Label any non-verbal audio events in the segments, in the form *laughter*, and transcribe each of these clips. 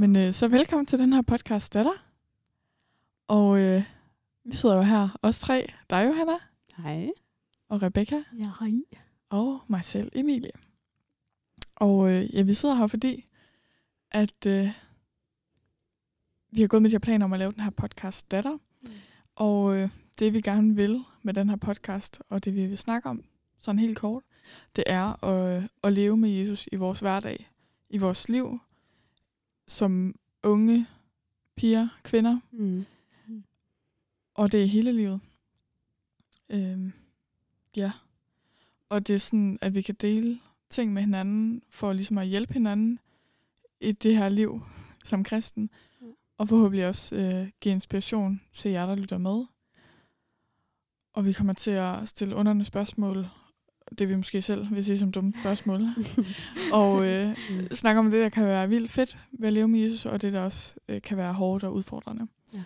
Men øh, så velkommen til den her podcast, datter. Og øh, vi sidder jo her, os tre. Dig, Johanna, Hej. og Rebecca, Ja, hej. og mig selv, Emilie. Og øh, ja, vi sidder her, fordi at øh, vi har gået med de her planer om at lave den her podcast, datter. Mm. Og øh, det vi gerne vil med den her podcast, og det vi vil snakke om, sådan helt kort, det er at, at leve med Jesus i vores hverdag, i vores liv, som unge piger, kvinder, Mm. og det er hele livet. Øhm, ja. Og det er sådan, at vi kan dele ting med hinanden, for ligesom at hjælpe hinanden i det her liv *laughs* som kristen. Ja. Og forhåbentlig også øh, give inspiration til jer, der lytter med. Og vi kommer til at stille underne spørgsmål, det vi måske selv vil sige som dumme spørgsmål. *laughs* og øh, Mm. snakke om det, der kan være vildt fedt ved at leve med Jesus, og det, der også øh, kan være hårdt og udfordrende. Ja.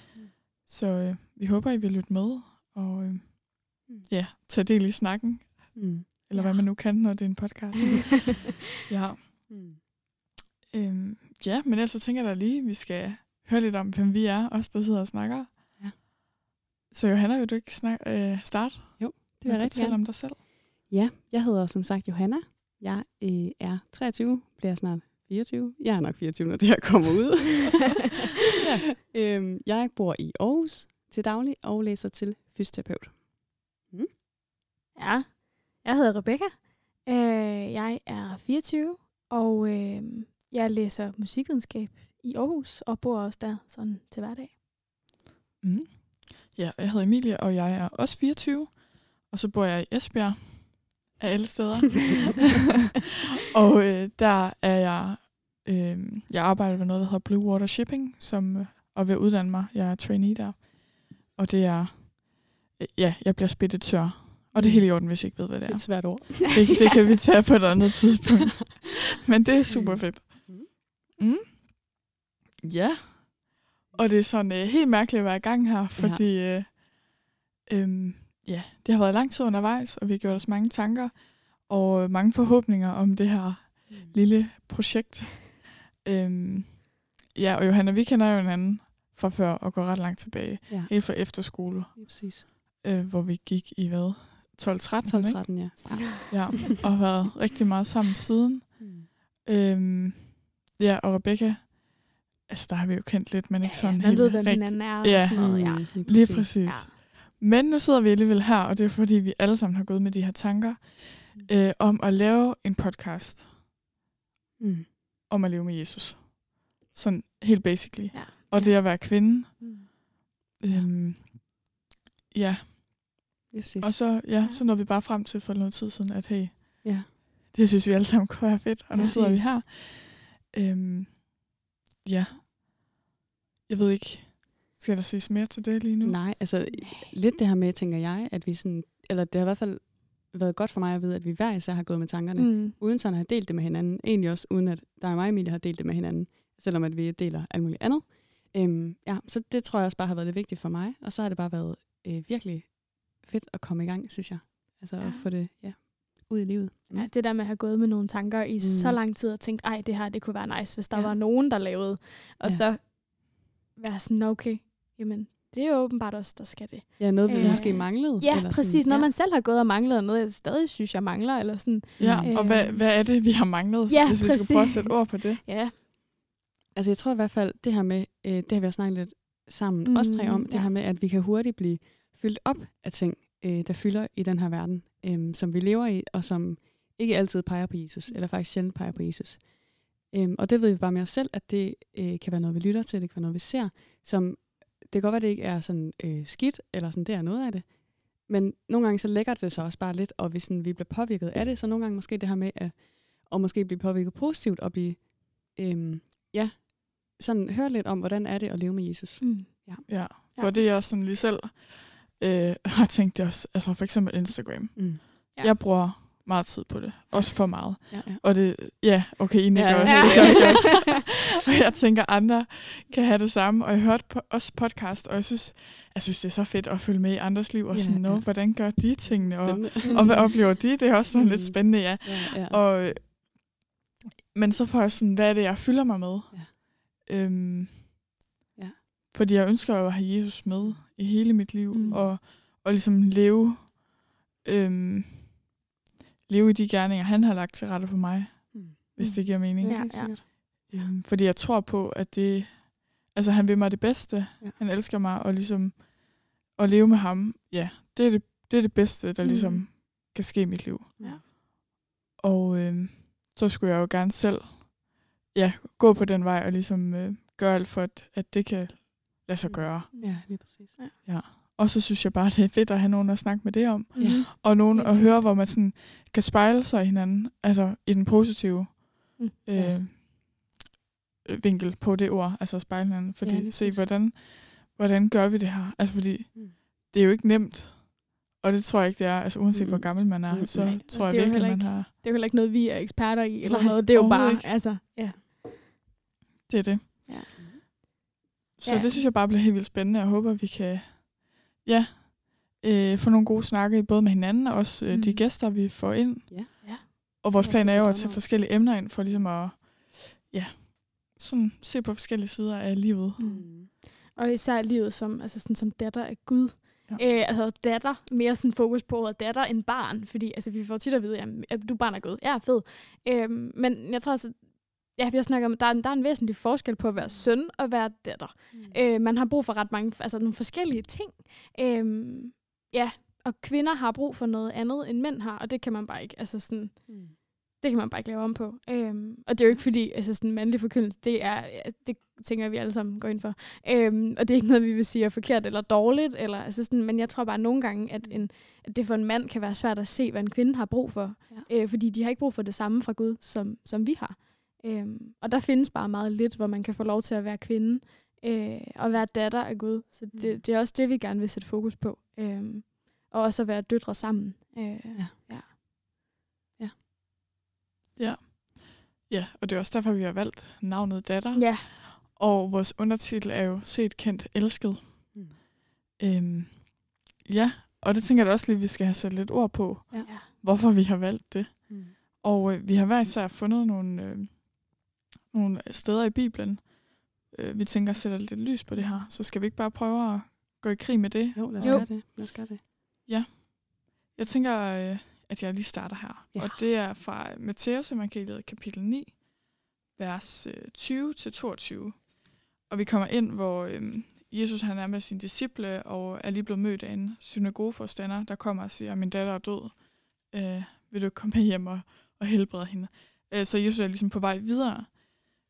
Så øh, vi håber, I vil lytte med, og øh, Mm. ja, tage del i snakken, Mm. eller Ja. hvad man nu kan, når det er en podcast. *laughs* ja. Mm. Øhm, ja, men ellers så tænker jeg da lige, at vi skal høre lidt om, hvem vi er, os der sidder og snakker. Ja. Så Johanna, vil du ikke snak, øh, starte? Det med vil jeg rigtig gerne. om dig selv. Ja, jeg hedder som sagt Johanna. Jeg øh, er 23, bliver snart 24. Jeg er nok 24, når det her kommer ud. *laughs* ja. øhm, jeg bor i Aarhus til daglig og læser til fysioterapeut. Ja, jeg hedder Rebecca. Øh, jeg er 24, og øh, jeg læser musikvidenskab i Aarhus, og bor også der sådan til hverdag. Mm. Ja, jeg hedder Emilie, og jeg er også 24, og så bor jeg i Esbjerg af alle steder. *laughs* og øh, der er jeg, øh, jeg arbejder ved noget, der hedder Blue Water Shipping, som, øh, og ved at uddanne mig. Jeg er trainee der. Og det er, øh, ja, jeg bliver speditør. Og det er helt i orden, hvis I ikke ved, hvad det er. Et svært ord. Det, det kan vi tage på et andet tidspunkt. *laughs* Men det er super fedt. Mm. Mm. Ja. Og det er sådan øh, helt mærkeligt at være i gang her, fordi øh, øhm, ja, det har været lang tid undervejs, og vi har gjort os mange tanker og mange forhåbninger om det her lille projekt. Øhm, ja, og Johanna, vi kender jo hinanden fra før og går ret langt tilbage. Ja, Helt fra efterskole, lige præcis. øh, hvor vi gik i hvad? 12-13, 12-13, ikke? ja. Ja, og har været rigtig meget sammen siden. Mm. Øhm, ja, og Rebecca, altså der har vi jo kendt lidt, men ikke sådan man helt ved, hvem rigtigt. hinanden er og Ja. sådan noget. Ja. Mm, Lige præcis. Ja. Men nu sidder vi alligevel her, og det er fordi, vi alle sammen har gået med de her tanker øh, om at lave en podcast Mm. om at leve med Jesus. Sådan helt basically. Ja. Og det at være kvinde. Mm. Øhm, ja, præcis. og så, ja, så når vi bare frem til for noget tid siden, at hey, Ja. det synes vi alle sammen kunne være fedt, og nu Ja. sidder vi her. Øhm, ja. Jeg ved ikke, skal der siges mere til det lige nu? Nej, altså lidt det her med, tænker jeg, at vi sådan, eller det har i hvert fald været godt for mig at vide, at vi hver især har gået med tankerne, mm. Uden sådan at have delt det med hinanden. Egentlig også uden at der og mig og Emilie har delt det med hinanden, selvom at vi deler alt muligt andet. Øhm, ja, så det tror jeg også bare har været det vigtige for mig, og så har det bare været øh, virkelig fedt at komme i gang, synes jeg. Altså ja. At få det ja, ud i livet. Mm. Ja, det der med at have gået med nogle tanker i mm. så lang tid og tænkt, ej, det her, det kunne være nice, hvis der ja. var nogen, der lavede. Og Ja. så være sådan, okay, jamen, det er jo åbenbart også, der skal det. ja noget vi Øh, måske manglede. Ja, eller præcis. Sådan, Når ja. man selv har gået og manglet noget, jeg stadig synes, jeg mangler, eller sådan. Ja, Mm. og hvad, hvad er det, vi har manglet, Ja, hvis vi skulle prøve at præcis. sætte ord på det? Ja, Altså jeg tror i hvert fald, det her med, øh, det har vi også snakket lidt sammen, mm, os tre om, Mm, det ja. her med, at vi kan hurtigt blive fyldt op af ting, øh, der fylder i den her verden, øh, som vi lever i, og som ikke altid peger på Jesus, eller faktisk sjældent peger på Jesus. Øhm, og det ved vi bare med os selv, at det øh, kan være noget, vi lytter til, det kan være noget, vi ser, som kan godt være, det ikke er sådan øh, skidt, eller sådan, det er noget af det, men nogle gange så lægger det sig også bare lidt, og hvis sådan, vi bliver påvirket af det, så nogle gange måske det her med at, at måske blive påvirket positivt, og blive, øh, ja, sådan høre lidt om, hvordan er det at leve med Jesus. mm. Ja, for Ja. det er også sådan lige selv øh, *laughs* har tænkt det også, altså for eksempel Instagram. Mm. Ja. Jeg bruger meget tid på det. Også for meget. Ja, ja. Og det, ja, okay, I nikker Ja, også. ja. det gør jeg også. og jeg tænker, andre kan have det samme. Og jeg hørte på, også podcast, og jeg synes, jeg synes, det er så fedt at følge med i andres liv. Og Ja, sådan, ja. hvordan gør de tingene? Og, Spændende. *laughs* og hvad oplever de? Det er også sådan Mm. lidt spændende, ja. ja, ja. Og, men så får jeg sådan, hvad er det, jeg fylder mig med? Øhm, Ja. Fordi jeg ønsker jo at have Jesus med i hele mit liv, Mm. mm. og, og ligesom leve, øhm, leve i de gerninger, han har lagt til rette for mig, Mm. hvis det giver mening. Ja, ja. Øhm, fordi jeg tror på, at det, altså han vil mig det bedste. Ja. Ja. Han elsker mig, og ligesom at leve med ham, ja, det er det, det, er det bedste, der Mm. ligesom kan ske i mit liv. Ja. Og øhm, så skulle jeg jo gerne selv ja, gå på den vej og ligesom øh, gøre alt for, at, at det kan lade sig Mm. gøre. Ja, lige præcis. Ja. Og så synes jeg bare, det er fedt at have nogen at snakke med det om. Mhm. Og nogen at høre, hvor man sådan kan spejle sig i hinanden. Altså i den positive Mm. øh, Ja. vinkel på det ord. Altså spejle hinanden. Fordi Ja, se, hvordan, hvordan gør vi det her? Altså fordi Mm. det er jo ikke nemt. Og det tror jeg ikke, det er. Altså uanset Mm. hvor gammel man er, så Nej, tror jeg virkelig, heller man ikke- har... Det er jo heller ikke noget, vi er eksperter i, eller Nej, noget. Det er jo bare, ikke. altså, ja. Det er det. Ja. Så Ja. det synes jeg bare bliver helt vildt spændende. Jeg håber, vi kan ja, øh, få nogle gode snakke, både med hinanden og også øh, de Mm. gæster, vi får ind. Ja. Ja. Og vores plan er jo at tage forskellige emner ind, for ligesom at ja, sådan se på forskellige sider af livet. Mm. Og især livet som, altså sådan, som datter af Gud. Ja. Øh, altså datter, mere sådan fokus på ordet datter end barn, fordi altså, vi får tit at vide, at du er barn af Gud. Ja, fed. Øhm, men jeg tror også, at- ja, vi har snakket om, der er, en- der er en væsentlig forskel på at være søn og være datter. Mm. Øh, man har brug for ret mange, altså nogle forskellige ting. Øhm, ja, og kvinder har brug for noget andet, end mænd har, og det kan man bare ikke, altså sådan, Mm. det kan man bare ikke lave om på. Øhm, og det er jo ikke fordi, altså sådan mandlig forkyndelse, det er, det tænker vi alle sammen går ind for. Øhm, og det er ikke noget, vi vil sige er forkert eller dårligt, eller, altså sådan, men jeg tror bare nogle gange, at, en, at det for en mand kan være svært at se, hvad en kvinde har brug for. Ja. Øh, fordi de har ikke brug for det samme fra Gud, som, som vi har. Øhm, og der findes bare meget lidt, hvor man kan få lov til at være kvinde øh, og være datter af Gud. Så Mm. det, det er også det, vi gerne vil sætte fokus på. Øhm, og også at være døtre sammen. Øh, Ja. ja. Ja, og det er også derfor, vi har valgt navnet Datter. ja. Og vores undertitel er jo Set, kendt, elsket. Mm. Øhm, ja, og det tænker jeg også lige, vi skal have sat lidt ord på, Ja. ja. hvorfor vi har valgt det. Mm. Og øh, vi har hver især fundet nogle, øh, nogle steder i Bibelen, øh, vi tænker sætter lidt lys på det her. Så skal vi ikke bare prøve at gå i krig med det? Jo, lad os gøre det. Lad os gøre det. Jeg tænker, øh, at jeg lige starter her. Ja. Og det er fra Matthæus evangeliet kapitel 9, vers øh, 20-22. Og vi kommer ind, hvor øh, Jesus han er med sine disciple, og er lige blevet mødt af en synagogeforstander, der kommer og siger, min datter er død. Øh, vil du komme hjem og, og helbrede hende? Øh, så Jesus er ligesom på vej videre.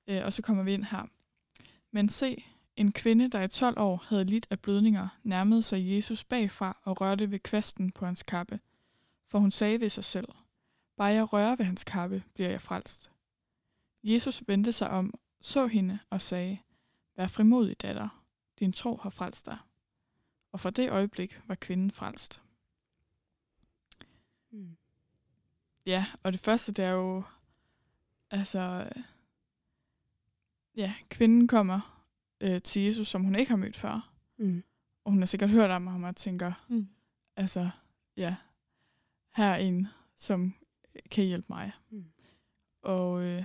Øh, og så kommer vi ind her. Men se, en kvinde, der i 12 år havde lidt af blødninger, nærmede sig Jesus bagfra og rørte ved kvasten på hans kappe. For hun sagde ved sig selv, bare jeg rører ved hans kappe, bliver jeg frelst. Jesus vendte sig om, så hende og sagde, vær frimodig, datter, din tro har frelst dig. Og fra det øjeblik var kvinden frelst. Mm. Ja, og det første, det er jo, altså, ja, kvinden kommer øh, til Jesus, som hun ikke har mødt før. Mm. Og hun har sikkert hørt om ham og tænker, Mm. altså, ja, her er en, som kan hjælpe mig. Mm. og øh,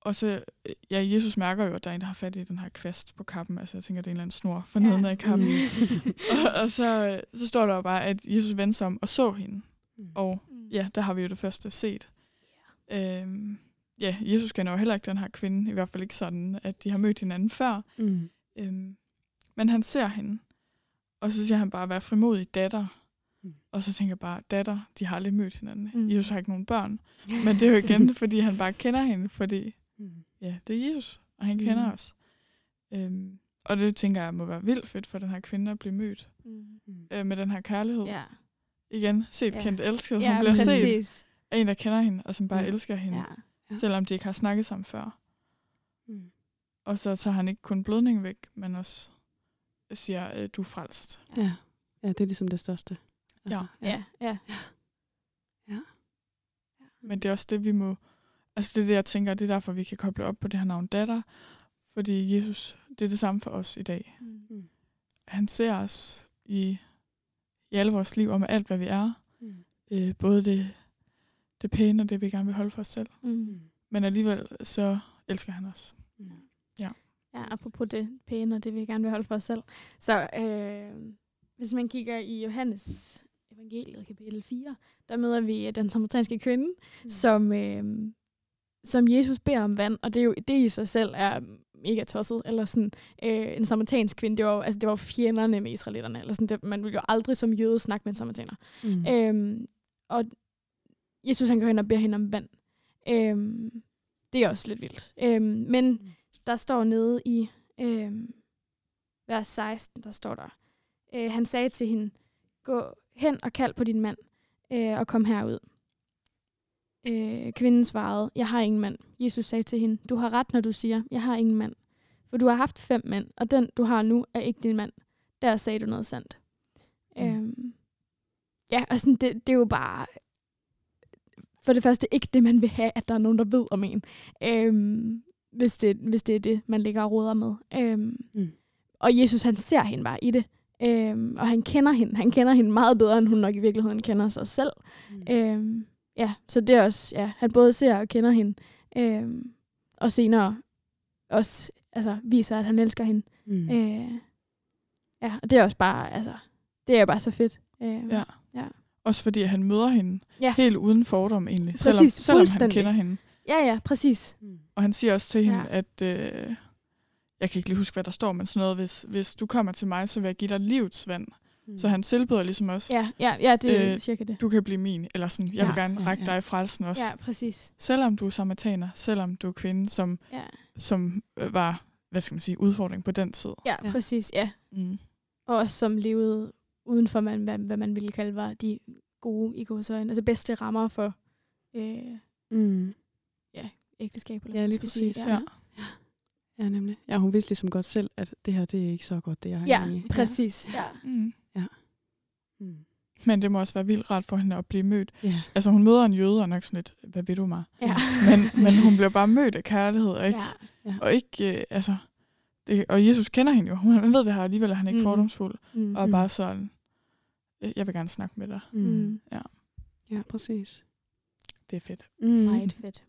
og så, øh, ja, Jesus mærker jo, at der er en, der har fat i den her kvast på kappen. Altså, jeg tænker, det er en eller anden snor for Ja. neden af kappen. Mm. *laughs* og, og så, øh, så står der jo bare, at Jesus vendte sig om og så hende. Mm. Og ja, der har vi jo det første set. Øhm, ja, Jesus kender jo heller ikke den her kvinde, i hvert fald ikke sådan, at de har mødt hinanden før. Mm. Øhm, men han ser hende, og så siger han bare, vær frimodig datter. Mm. Og så tænker jeg bare, datter, de har aldrig mødt hinanden. Mm. Mm. Jesus har ikke nogen børn. Men det er jo igen, *laughs* fordi han bare kender hende, fordi Mm. ja, det er Jesus, og han kender Mm. os. Øhm, og det tænker jeg må være vildt fedt for den her kvinde at blive mødt Mm. Mm. øh, med den her kærlighed. Ja, Igen, set, Ja. kendt, elsket. ja Hun bliver set præcis. af en, der kender hende, og som bare Ja. elsker hende, Ja. Ja. selvom de ikke har snakket sammen før. Mm. Og så tager han ikke kun blødning væk, men også siger, øh, du er frelst. Ja. ja, det er ligesom det største. Altså, Ja, ja. Men det er også det, vi må... Altså det er det, jeg tænker, det er derfor, vi kan koble op på det her navn datter. Fordi Jesus, det er det samme for os i dag. Mm. Han ser os i, i alle vores liv og med alt, hvad vi er. Mm. Øh, både det, det pæne og det, vi gerne vil holde for os selv. Mm. Men alligevel så elsker han os. Mm. Ja, apropos det pæne, og det vi gerne vil holde for os selv. Så øh, hvis man kigger i Johannes evangeliet, kapitel 4, der møder vi den samaritanske kvinde, mm. som, øh, som Jesus beder om vand, og det, er jo, det i sig selv er mega tosset, eller sådan øh, en samaritansk kvinde, det var, altså, det var fjenderne med israelitterne, eller sådan, det, man ville jo aldrig som jøde snakke med en samaritaner. Mm. Øhm, og Jesus han går hen og beder hende om vand. Øhm, det er også lidt vildt. Øhm, men mm. der står nede i øhm, vers 16, der står der, øh, han sagde til hende, gå hen og kald på din mand, øh, og kom herud. Øh, kvinden svarede, jeg har ingen mand. Jesus sagde til hende, du har ret, når du siger, jeg har ingen mand. For du har haft fem mænd, og den, du har nu, er ikke din mand. Der sagde du noget sandt. Mm. Øhm, ja, og sådan, det, det er jo bare for det første ikke det, man vil have, at der er nogen, der ved om en. Øhm, hvis, det, hvis det er det, man ligger og råder med. Øhm, mm. Og Jesus, han ser hende bare i det. Øhm, og han kender hende. Han kender hende meget bedre, end hun nok i virkeligheden kender sig selv. Mm. Øhm, ja, så det er også, ja, han både ser og kender hende. Øhm, og senere også altså, viser, at han elsker hende. Mm. Øh, ja, og det er også bare, altså, det er bare så fedt. Øh, ja. ja. Også fordi han møder hende ja. helt uden fordom egentlig, præcis, selvom, selvom han kender hende. Ja, ja, præcis. Mm. Og han siger også til hende, ja. at, øh, jeg kan ikke lige huske, hvad der står, men sådan noget, hvis, hvis du kommer til mig, så vil jeg give dig livets vand. Mm. Så han tilbyder ligesom også, ja, ja, ja det er øh, cirka det. du kan blive min, eller sådan, jeg ja, vil gerne række ja, ja. dig frelsen også. Ja, præcis. Selvom du er samaritaner, selvom du er kvinde, som, ja. som øh, var, hvad skal man sige, udfordring på den tid. Ja, ja. præcis, ja. Mm. Og også som levede uden for, man, hvad, hvad man ville kalde var de gode i gåsøjne, altså bedste rammer for øh, mm. ja, ægteskab. Eller ja, lige præcis. Sige. Ja. ja. Ja, nemlig. Ja, hun vidste ligesom godt selv, at det her, det er ikke så godt, det jeg har Ja, præcis. Ja. Mm. ja. Mm. Men det må også være vildt rart for hende at blive mødt. Yeah. Altså hun møder en jøde og nok sådan lidt, hvad ved du mig? Ja. Men, men hun bliver bare mødt af kærlighed, og ikke, ja. og ikke øh, altså, det, og Jesus kender hende jo. Han ved det her alligevel, at han er ikke mm. fordomsfuld. Mm. Og bare sådan, jeg vil gerne snakke med dig. Mm. mm. Ja. ja, præcis. Det er fedt. Mm. Meget fedt.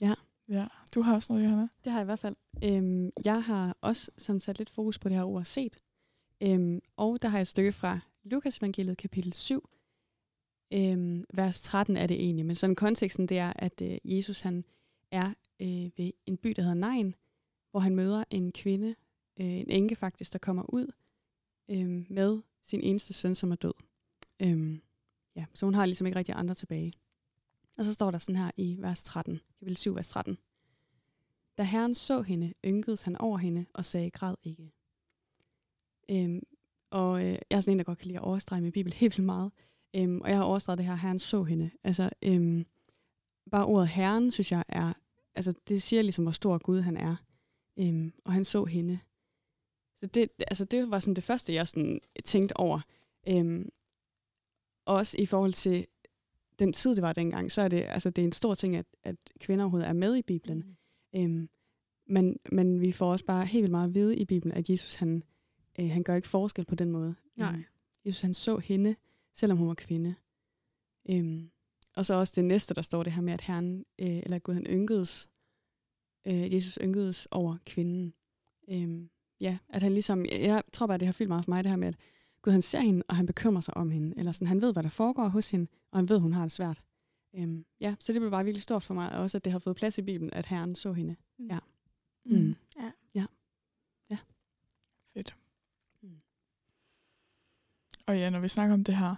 Ja. Ja, du har også noget, Johanna? Det har jeg i hvert fald. Øhm, jeg har også sådan sat lidt fokus på det her ord set. Øhm, og der har jeg et stykke fra Lukas evangeliet kapitel 7, øhm, vers 13 er det egentlig. Men sådan konteksten det er, at øh, Jesus han er øh, ved en by, der hedder Nain, hvor han møder en kvinde, øh, en enke faktisk, der kommer ud øh, med sin eneste søn, som er død. Øhm, ja, så hun har ligesom ikke rigtig andre tilbage. Og så står der sådan her i vers 13, kapitel 7, vers 13. Da Herren så hende, ynkedes han over hende og sagde, græd ikke. Øhm, og øh, jeg er sådan en, der godt kan lide at overstrege min bibel helt vildt meget. Øhm, og jeg har overstreget det her, Herren så hende. Altså, øhm, bare ordet Herren, synes jeg, er, altså det siger ligesom, hvor stor Gud han er. Øhm, og han så hende. Så det, altså det var sådan det første, jeg sådan tænkte over. Øhm, også i forhold til den tid, det var dengang, så er det, altså, det er en stor ting, at, at kvinder overhovedet er med i Bibelen. Mm. Øhm, men, men vi får også bare helt vildt meget at vide i Bibelen, at Jesus han, øh, han gør ikke forskel på den måde. Nej. Øhm, Jesus han så hende, selvom hun var kvinde. Øhm, og så også det næste, der står det her med, at Herren, øh, eller Gud han ynkedes, øh, Jesus ynkedes over kvinden. Øhm, ja, at han ligesom, jeg tror bare, det har fyldt meget for mig, det her med, at Gud han ser hende, og han bekymrer sig om hende. Eller sådan, han ved, hvad der foregår hos hende, og han ved, hun har det svært. Øhm, ja, så det blev bare virkelig stort for mig, og også, at det har fået plads i Bibelen, at Herren så hende. Mm. Ja. Mm. Mm. Ja. ja. Ja. Fedt. Mm. Og ja, når vi snakker om det her,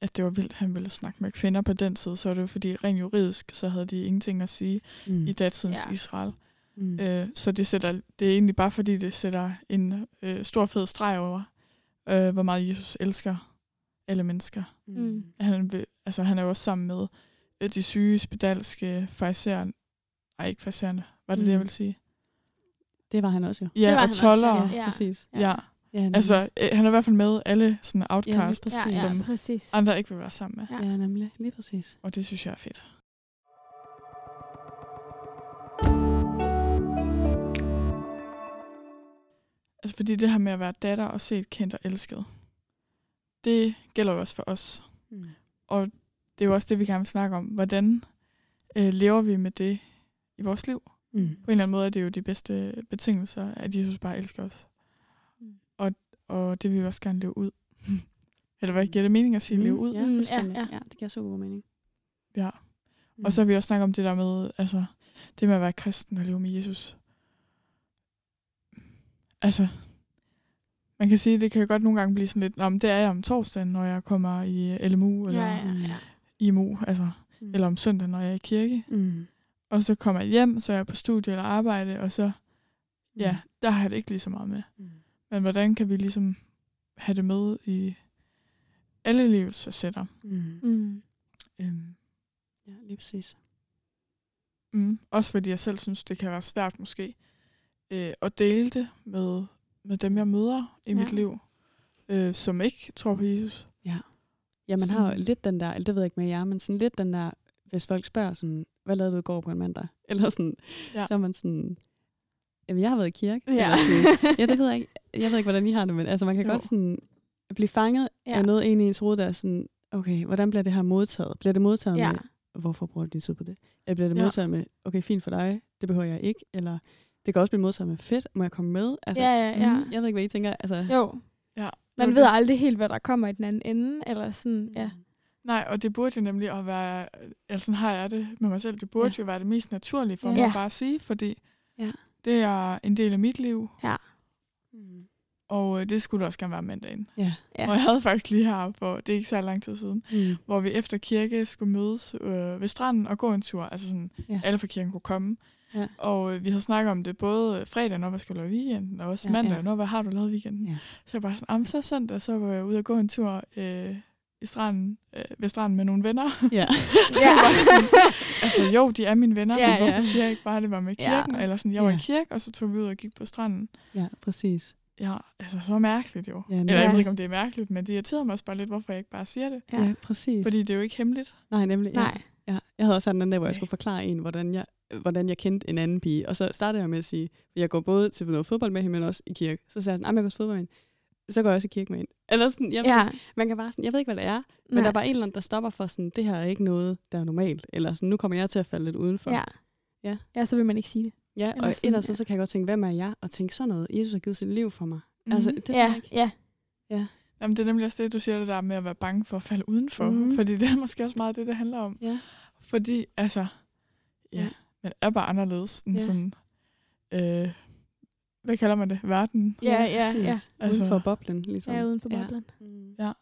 at det var vildt, at han ville snakke med kvinder på den tid, så var det jo fordi, rent juridisk, så havde de ingenting at sige mm. i datidens ja. Israel. Mm. Øh, så det, sætter, det er egentlig bare fordi, det sætter en øh, stor fed streg over, øh, hvor meget Jesus elsker alle mennesker. Mm. Han, vil, altså, han er jo også sammen med øh, de syge, spedalske, fariseren. Nej, ikke fariserne. Var det mm. det, jeg mm. vil sige? Det var han også jo. Ja, og toller. Ja, præcis. Ja. ja. altså, øh, han er i hvert fald med alle sådan outcasts, ja, ja, som præcis. andre ikke vil være sammen med. Ja. ja, nemlig. Lige præcis. Og det synes jeg er fedt. Altså fordi det her med at være datter og set, kendt og elsket, det gælder jo også for os. Mm. Og det er jo også det, vi gerne vil snakke om. Hvordan øh, lever vi med det i vores liv? Mm. På en eller anden måde er det jo de bedste betingelser, at Jesus bare elsker os. Mm. Og, og det vil vi også gerne leve ud. *laughs* Eller hvad giver det mening at sige leve ud? Ja, Mm, ja, fuldstændig. Ja, ja. ja. det giver super god mening. Ja. Mm. Og så har vi også snakket om det der med, altså, det med at være kristen og leve med Jesus. Altså, man kan sige, det kan godt nogle gange blive sådan lidt, Nå, men det er jeg om torsdagen, når jeg kommer i LMU eller Ja, ja, ja. IMU, altså, Mm. eller om søndagen, når jeg er i kirke. Mm. Og så kommer jeg hjem, så er jeg på studie eller arbejde, og så, ja, Mm. der har jeg det ikke lige så meget med. Mm. Men hvordan kan vi ligesom have det med i alle livets facetter? Mm. Mm. Øhm, Ja, lige præcis. mm, også fordi jeg selv synes, det kan være svært måske øh, at dele det med, med dem, jeg møder i ja. mit Ja. liv, øh, som ikke tror på Jesus. Ja. Ja, man har jo Sådan- lidt den der, eller det ved jeg ikke med jer, men sådan lidt den der, hvis folk spørger sådan, hvad lavede du i går på en mandag? *laughs* Eller sådan, Ja. ja. så er man sådan, jamen jeg har været i kirke. Ja. Eller sådan, *laughs* ja, det ved jeg ikke. Jeg ved ikke, hvordan I har det, men altså man kan Jo. godt sådan blive fanget ja. Ja. af noget inde i ens hoved, der er sådan, okay, hvordan bliver det her modtaget? Bliver det modtaget Ja. med, hvorfor bruger du din tid på det? Eller bliver det Ja. modtaget med, okay, fint for dig, det behøver jeg ikke? Eller det kan også blive modtaget med, fedt, må jeg komme med? Altså, ja, ja, ja. mm, Jeg ved ikke, hvad I tænker. Altså, Jo. Ja. Man ved aldrig helt, hvad der kommer i den anden ende, eller sådan, ja. Nej, og det burde jo nemlig at være, altså sådan har jeg det med mig selv, det burde ja. Ja. jo være det mest naturlige for Ja. mig Ja. at bare sige, fordi Ja. det er en del af mit liv, Mm. og øh, det skulle også gerne være mandagen. Ja. Ja. Og jeg havde faktisk lige her, for det er ikke så lang tid siden, Mm. hvor vi efter kirke skulle mødes øh, ved stranden og gå en tur. Altså sådan, ja. Ja. alle fra kirken kunne komme. Ja. Og øh, vi havde snakket om det både fredag, når skal du lave i weekenden, og også Ja, mandag, ja. når hvad har du lavet i weekenden. Ja. Så jeg bare sådan, "Jamen, så søndag, så var jeg ude og gå en tur øh, i stranden, øh, ved stranden med nogle venner. Ja. *laughs* Ja. altså jo, de er mine venner, Ja, men hvorfor ja. siger jeg ikke bare, at det var med Ja. kirken? Eller sådan, jeg var Ja. i kirke, og så tog vi ud og gik på stranden. ja, præcis. Ja, altså så mærkeligt jo. Ja, Eller jeg ja. ved ikke, om det er mærkeligt, men det irriterede mig også bare lidt, hvorfor jeg ikke bare siger det. Ja, ja præcis. Fordi det er jo ikke hemmeligt. Nej, nemlig. Ja. Nej. Ja. Jeg havde også sådan den der, hvor jeg skulle forklare en, hvordan jeg, hvordan jeg kendte en anden pige. Og så startede jeg med at sige, for jeg går både til noget fodbold med hende, men også i kirke. Så sagde jeg, sådan, "Ej, men jeg går til fodbold med hende. Så går jeg også i kirke med hende. Eller sådan, jeg, Ja. man kan bare sådan, jeg ved ikke, hvad det er, men Nej. der er bare en eller anden, der stopper for sådan, det her er ikke noget, der er normalt. Eller sådan, nu kommer jeg til at falde lidt udenfor. Ja. Ja. Ja, så vil man ikke sige det. ja Eller og sådan, ellers ja. så kan jeg godt tænke, hvem er jeg? Og tænke sådan noget. Jesus har givet sit liv for mig. Mhm. Altså, det ja, ikke. ja. Jamen, det er nemlig også det, du siger det der med at være bange for at falde udenfor. Mhm. Fordi det er måske også meget det, det handler om. Ja. Fordi, altså, ja, Ja. Man er bare anderledes end Ja. sådan, øh, hvad kalder man det? Verden? Ja, ja, præcis. ja. Altså, Altså- Uden for boblen, ligesom. Ja, uden for Ja. boblen. Mm. Ja.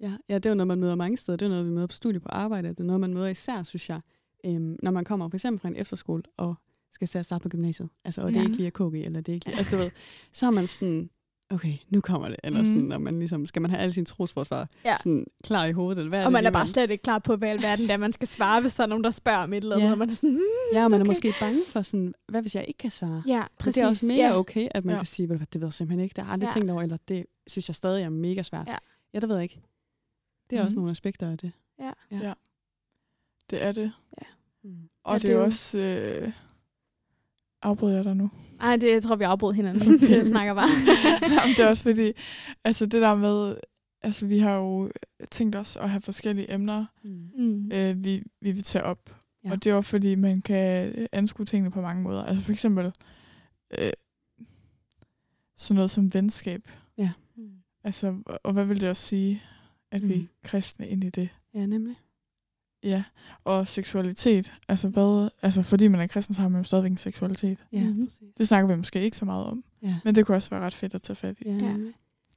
Ja, ja, det er jo noget, man møder mange steder. Det er noget, vi møder på studie på arbejde. Det er noget, man møder især, synes jeg, øhm, når man kommer for eksempel fra en efterskole og skal starte på gymnasiet. Altså, og det er Ja. ikke lige at KG, eller det er ikke lige... Altså, du ved, så er man sådan, okay, nu kommer det. Eller Mhm. sådan, når man ligesom, skal man have alle sine trosforsvar Ja. sådan klar i hovedet, eller hvad er Og det man er lige, bare slet ikke klar på, hvad i alverden det er, man skal svare, hvis der er nogen, der spørger om et eller andet. Ja. Og man er sådan, hmm, Ja, og man er okay. måske bange for sådan, hvad hvis jeg ikke kan svare? Ja, Men præcis. det er også mega ja. okay, at man Ja. ja. kan sige, "Ved du hvad, det ved jeg simpelthen ikke. Det har jeg aldrig Ja. ja. tænkt over, eller det synes jeg stadig er mega svært. Ja. ja det ved jeg ikke. Det er også Mhm. nogle aspekter af det. Det er det. Mm. Og Ja, det, det er er jo- også... Øh, afbryder jeg dig nu? Ej, det jeg tror vi afbrød hinanden. *laughs* det snakker bare. Jamen, det er også fordi, altså det der med, altså vi har jo tænkt os at have forskellige emner, Mm. Mm. øh, vi, vi vil tage op. Ja. Ja. Og det er jo fordi, man kan anskue tingene på mange måder. Altså for eksempel øh, sådan noget som venskab. Mm. Altså, og hvad vil det også sige, at vi er Mm. kristne ind i det? Ja, nemlig. Ja, og seksualitet. Altså, hvad, altså fordi man er kristen, så har man jo stadigvæk en seksualitet. Ja, Mhm. præcis. Det snakker vi måske ikke så meget om. Ja. Men det kunne også være ret fedt at tage fat i. Ja, Ja.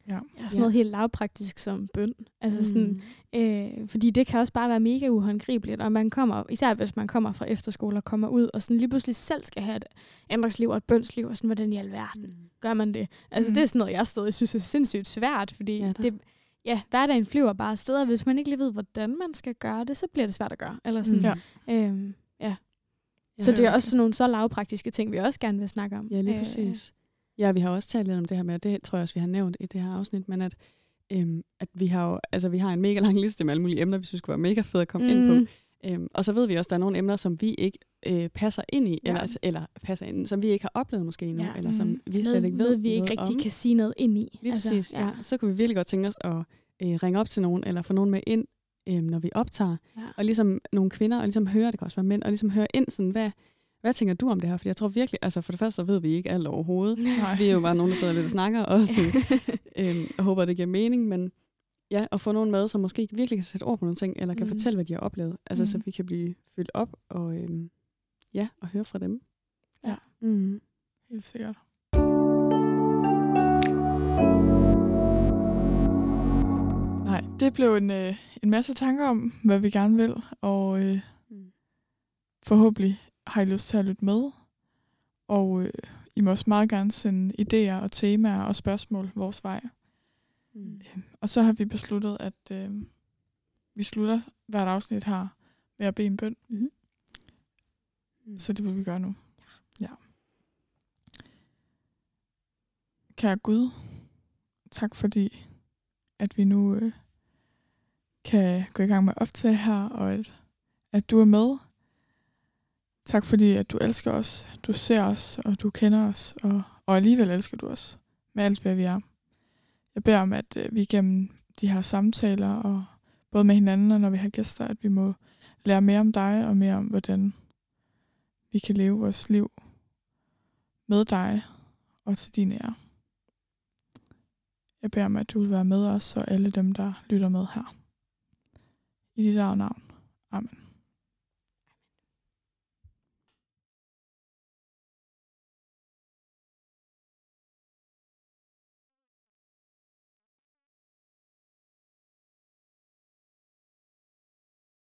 Ja. Ja, sådan noget helt lavpraktisk som bøn. Altså sådan, Mm. øh, fordi det kan også bare være mega uhåndgribeligt, og man kommer, især hvis man kommer fra efterskole og kommer ud, og sådan lige pludselig selv skal have et ændringsliv og et bønsliv, og sådan, hvordan i alverden Mm. gør man det? Altså Mhm. det er sådan noget, jeg stadig synes er sindssygt svært, fordi Ja, det, ja, hverdagen flyver bare afsted, og hvis man ikke lige ved, hvordan man skal gøre det, så bliver det svært at gøre. Eller sådan. Ja. Øhm, ja. Ja, Så det er er også sådan nogle så lavpraktiske ting, vi også gerne vil snakke om. Ja, lige Øh, præcis. Ja, vi har også talt lidt om det her med, og det tror jeg også, vi har nævnt i det her afsnit, men at, øhm, at vi har jo, altså vi har en mega lang liste med alle mulige emner, vi synes kunne være mega fedt at komme mm. ind på. Mm. Øhm, og så ved vi også, at der er nogle emner, som vi ikke øh, passer ind i, Ja. eller, altså, eller passer ind, som vi ikke har oplevet måske endnu, Ja. eller som Mhm. vi slet ikke ved noget, vi noget ikke rigtig om. kan sige noget ind i. Lige altså, præcis, ja. Så kunne vi virkelig godt tænke os at øh, ringe op til nogen, eller få nogen med ind, øh, når vi optager. ja. Og ligesom nogle kvinder, og ligesom høre, det kan også være mænd, og ligesom høre ind, sådan, hvad, hvad tænker du om det her? For jeg tror virkelig, altså for det første så ved vi ikke alt overhovedet. *laughs* Nej. Vi er jo bare nogen, der sidder lidt og snakker, og *laughs* sådan, øhm, og håber, det giver mening, men ja, at få nogen med, som måske virkelig kan sætte ord på nogle ting, eller kan mm. fortælle, hvad de har oplevet. Altså, mm. så Mhm. vi kan blive fyldt op, og øhm, ja, og høre fra dem. Ja. Mm. Helt sikkert. Nej, det blev en, øh, en masse tanker om, hvad vi gerne vil, og øh, Mm. forhåbentlig har I lyst til at lytte med. Og øh, I må også meget gerne sende idéer og temaer og spørgsmål vores vej. Mm. Og så har vi besluttet, at øh, vi slutter hvert afsnit her med at bede en bøn. Mhm. Mm. Så det vil vi gøre nu. Ja. Kære Gud, tak fordi, at vi nu øh, kan gå i gang med at optage her, og at, at du er med. Tak fordi, at du elsker os, du ser os, og du kender os, og, og alligevel elsker du os med alt, hvad vi er. Jeg beder om, at øh, vi gennem de her samtaler, og både med hinanden og når vi har gæster, at vi må lære mere om dig, og mere om, hvordan vi kan leve vores liv med dig og til din ære. Jeg beder om, at du vil være med os og alle dem, der lytter med her. I dit eget navn. Amen.